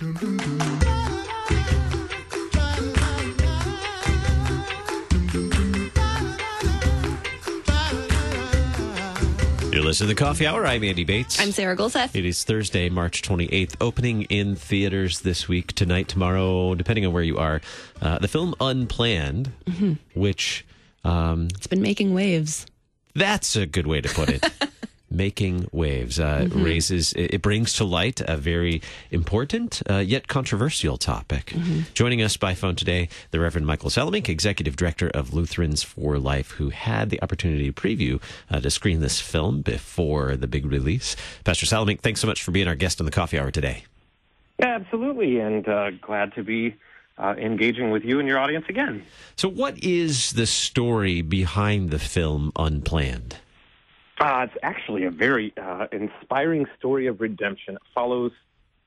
You're listening to the Coffee Hour. I'm Andy Bates. I'm Sarah Golseth. It is Thursday, March 28th, opening in theaters this week, tonight, tomorrow, depending on where you are. Uh, the film Unplanned, which um, It's been making waves. that's a good way to put it. Making waves uh, raises it, it brings to light a very important uh, yet controversial topic. Joining us by phone today, the Reverend Michael Salemink, Executive Director of Lutherans for Life, who had the opportunity to preview uh, to screen this film before the big release. Pastor Salemink, thanks so much for being our guest on the Coffee Hour today. Absolutely, and uh, glad to be uh, engaging with you and your audience again. So, what is the story behind the film Unplanned? Uh, it's actually a very uh, inspiring story of redemption. It follows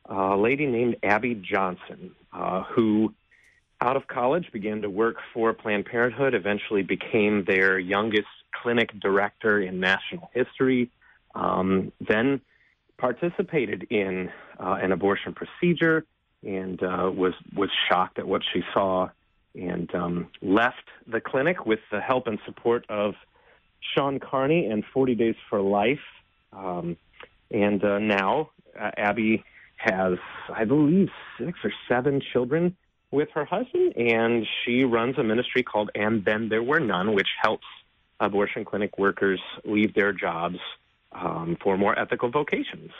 a lady named Abby Johnson, uh, who, out of college, began to work for Planned Parenthood, eventually became their youngest clinic director in national history, um, then participated in uh, an abortion procedure and uh, was, was shocked at what she saw and um, left the clinic with the help and support of Shawn Carney and 40 Days for Life. Um, and uh, now uh, Abby has, I believe, six or seven children with her husband, and she runs a ministry called And Then There Were None, which helps abortion clinic workers leave their jobs um, for more ethical vocations.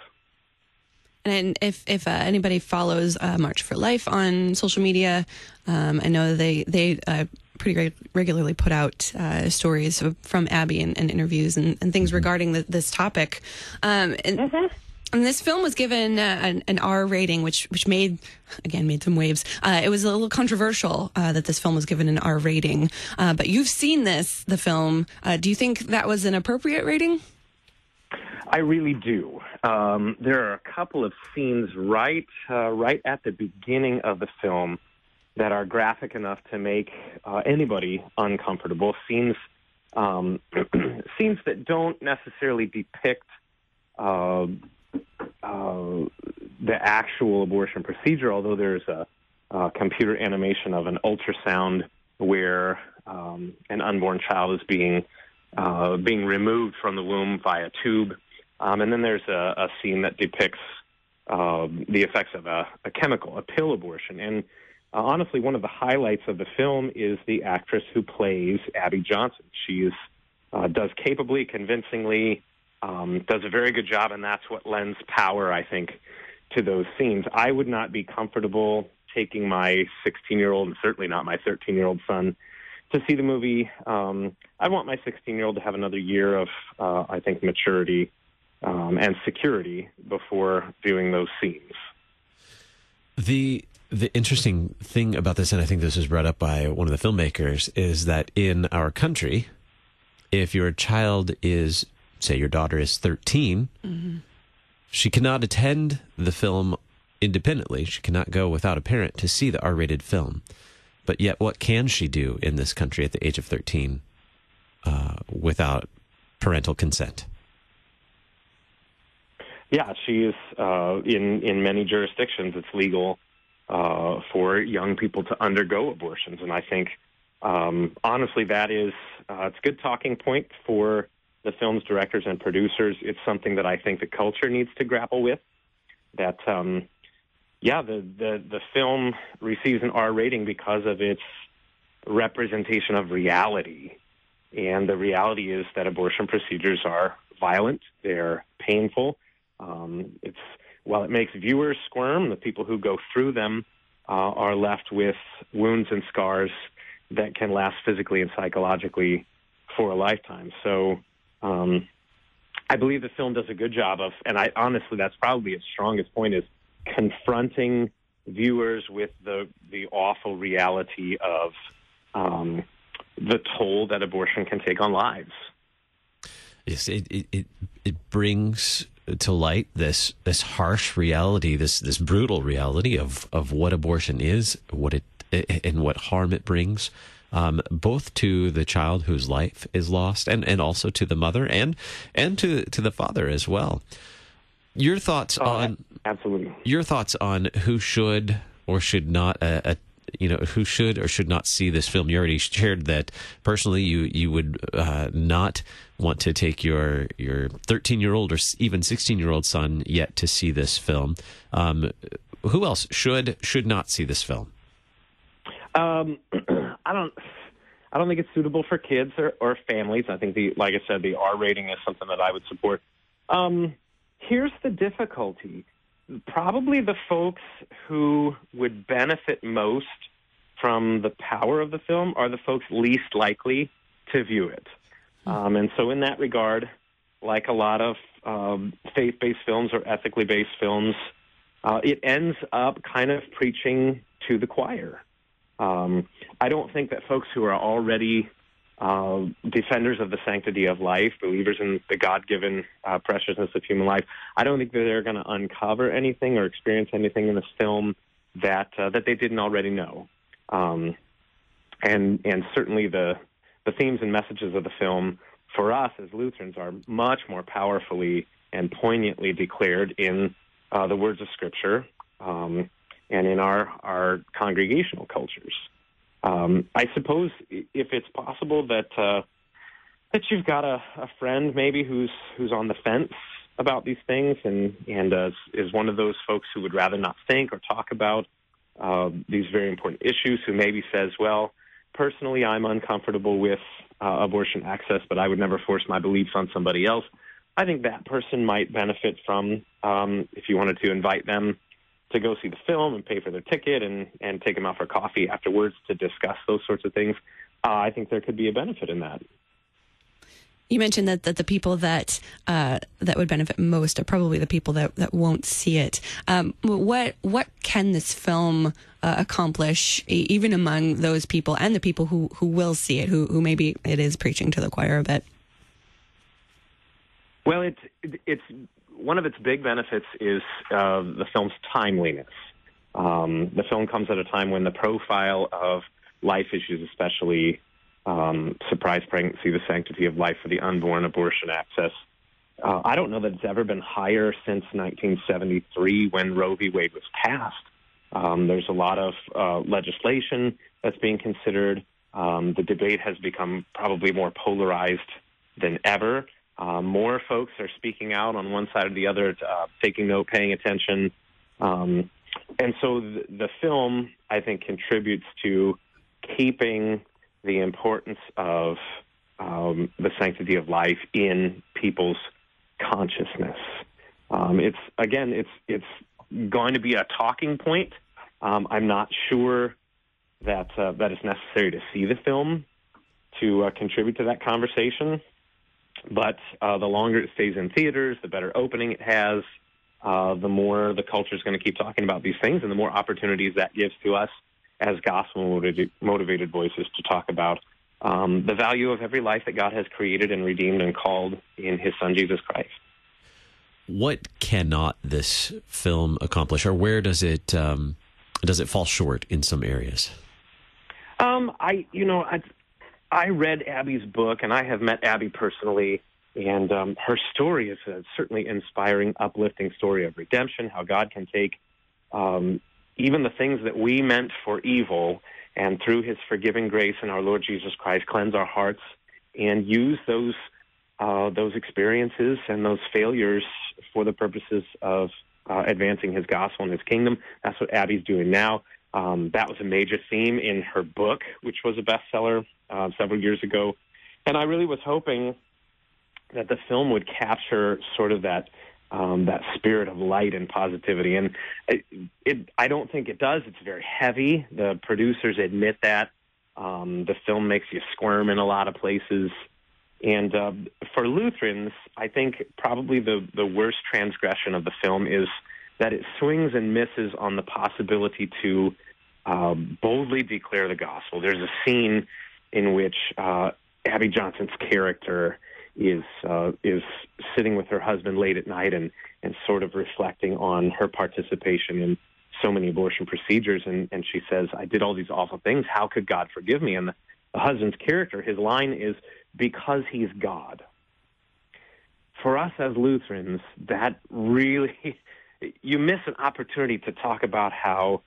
And if if uh, anybody follows uh, March for Life on social media, um, I know they they uh, pretty reg- regularly put out uh, stories from Abby and, and interviews and, and things regarding the, this topic. Um, and, and this film was given uh, an, an R rating, which which made again made some waves. Uh, it was a little controversial uh, that this film was given an R rating. Uh, but you've seen this the film. Uh, do you think that was an appropriate rating? I really do. Um, there are a couple of scenes right uh, right at the beginning of the film that are graphic enough to make uh, anybody uncomfortable. Scenes um, scenes that don't necessarily depict uh, uh, the actual abortion procedure, although there's a, a computer animation of an ultrasound where um, an unborn child is being uh, being removed from the womb via a tube. Um, and then there's a, a scene that depicts uh, the effects of a, a chemical, a pill abortion. And uh, honestly, one of the highlights of the film is the actress who plays Abby Johnson. She uh, does capably, convincingly, um, does a very good job, and that's what lends power, I think, to those scenes. I would not be comfortable taking my 16 year old, and certainly not my 13 year old son, to see the movie. Um, I want my 16 year old to have another year of, uh, I think, maturity um, and security before viewing those scenes. The the interesting thing about this, and I think this was brought up by one of the filmmakers, is that in our country, if your child is, say, your daughter is 13, she cannot attend the film independently. She cannot go without a parent to see the R rated film. But yet, what can she do in this country at the age of 13 uh, without parental consent? Yeah, she is uh, in in many jurisdictions. It's legal uh, for young people to undergo abortions, and I think um, honestly that is uh, it's a good talking point for the film's directors and producers. It's something that I think the culture needs to grapple with. That um, yeah, the, the the film receives an R rating because of its representation of reality, and the reality is that abortion procedures are violent, they're painful. Um, it's while it makes viewers squirm, the people who go through them uh, are left with wounds and scars that can last physically and psychologically for a lifetime. So, um, I believe the film does a good job of, and I honestly, that's probably its strongest point is confronting viewers with the the awful reality of um, the toll that abortion can take on lives. Yes, it, it, it, it brings to light this this harsh reality, this this brutal reality of, of what abortion is, what it and what harm it brings, um, both to the child whose life is lost, and, and also to the mother and and to to the father as well. Your thoughts Oh, on absolutely. your thoughts on who should or should not uh, uh, you know who should or should not see this film you already shared that personally you you would uh, not want to take your your 13 year old or even 16 year old son yet to see this film um, who else should should not see this film Um, I don't. I don't think it's suitable for kids or, or families. I think the, like I said, the R rating is something that I would support. Um, here's the difficulty. Probably the folks who would benefit most from the power of the film are the folks least likely to view it. Um, and so, in that regard, like a lot of um, faith-based films or ethically based films, uh, it ends up kind of preaching to the choir. Um, I don't think that folks who are already uh, defenders of the sanctity of life, believers in the God-given uh, preciousness of human life, I don't think that they're going to uncover anything or experience anything in this film that uh, that they didn't already know. Um, and and certainly the the themes and messages of the film for us as Lutherans are much more powerfully and poignantly declared in uh, the words of Scripture. Um, and in our, our congregational cultures. Um, I suppose if it's possible that uh, that you've got a, a friend maybe who's who's on the fence about these things and and uh, is one of those folks who would rather not think or talk about uh, these very important issues, who maybe says, well, personally, I'm uncomfortable with uh, abortion access, but I would never force my beliefs on somebody else. I think that person might benefit from um, if you wanted to invite them to go see the film and pay for their ticket and, and take them out for coffee afterwards to discuss those sorts of things. Uh, I think there could be a benefit in that. You mentioned that, that the people that uh, that would benefit most are probably the people that, that won't see it. Um, what what can this film uh, accomplish, even among those people and the people who, who will see it, who who maybe it is preaching to the choir a bit? Well, it's it's one of its big benefits is uh, the film's timeliness. Um, the film comes at a time when the profile of life issues, especially um, surprise pregnancy, the sanctity of life for the unborn, abortion access. Uh, I don't know that it's ever been higher since 1973 when Roe v. Wade was passed. Um, there's a lot of uh, legislation that's being considered. Um, the debate has become probably more polarized than ever. Uh, more folks are speaking out on one side or the other, uh, taking note, paying attention. Um, and so the, the film, I think, contributes to keeping the importance of um, the sanctity of life in people's consciousness. Um, it's again, it's it's going to be a talking point. Um, I'm not sure that uh, necessary to see the film to uh, contribute to that conversation. But uh, the longer it stays in theaters, the better opening it has. Uh, the more the culture is going to keep talking about these things, and the more opportunities that gives to us as gospel motivated, motivated voices to talk about um, the value of every life that God has created and redeemed and called in His Son Jesus Christ. what cannot this film accomplish or where does it um, does it fall short in some areas Um, I, you know, I, I read Abby's book, and I have met Abby personally, and um, her story is a certainly inspiring, uplifting story of redemption. How God can take um, even the things that we meant for evil, and through His forgiving grace in our Lord Jesus Christ, cleanse our hearts and use those uh, those experiences and those failures for the purposes of uh, advancing His gospel and His kingdom. That's what Abby's doing now. Um, that was a major theme in her book, which was a bestseller uh, several years ago. And I really was hoping that the film would capture sort of that um, that spirit of light and positivity. And it, it, I don't think it does. It's very heavy. The producers admit that. Um, the film makes you squirm in a lot of places. And uh, for Lutherans, I think probably the, the worst transgression of the film is that it swings and misses on the possibility to uh, boldly declare the gospel. There's a scene in which uh, Abby Johnson's character is uh, is sitting with her husband late at night and and sort of reflecting on her participation in so many abortion procedures. And and she says I did all these awful things. How could God forgive me? And the, the husband's character his line is because he's God. For us as Lutherans, that really, you miss an opportunity to talk about how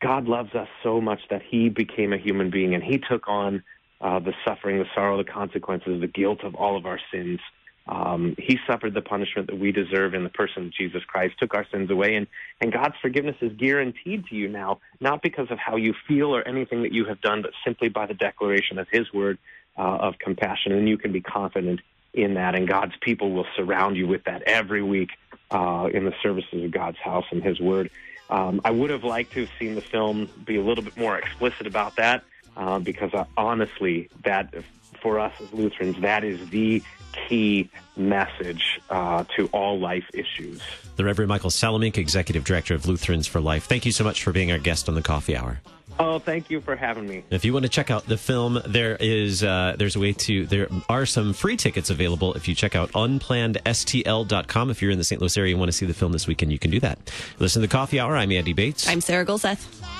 God loves us so much that he became a human being and he took on uh, the suffering, the sorrow, the consequences, the guilt of all of our sins. Um, he suffered the punishment that we deserve in the person of Jesus Christ, took our sins away, and, and God's forgiveness is guaranteed to you now, not because of how you feel or anything that you have done, but simply by the declaration of His word uh, of compassion. And you can be confident in that, and God's people will surround you with that every week uh, in the services of God's house and His word. Um, I would have liked to have seen the film be a little bit more explicit about that, uh, because uh, honestly, that for us as Lutherans, that is the key message uh, to all life issues. The Reverend Michael Salemink, Executive Director of Lutherans for Life. Thank you so much for being our guest on the Coffee Hour. Oh, thank you for having me. If you want to check out the film, there is uh, there's a way to there are some free tickets available if you check out unplannedstl.com. If you're in the St. Louis area and want to see the film this weekend, you can do that. Listen to the Coffee Hour. I'm Andy Bates. I'm Sarah Golseth.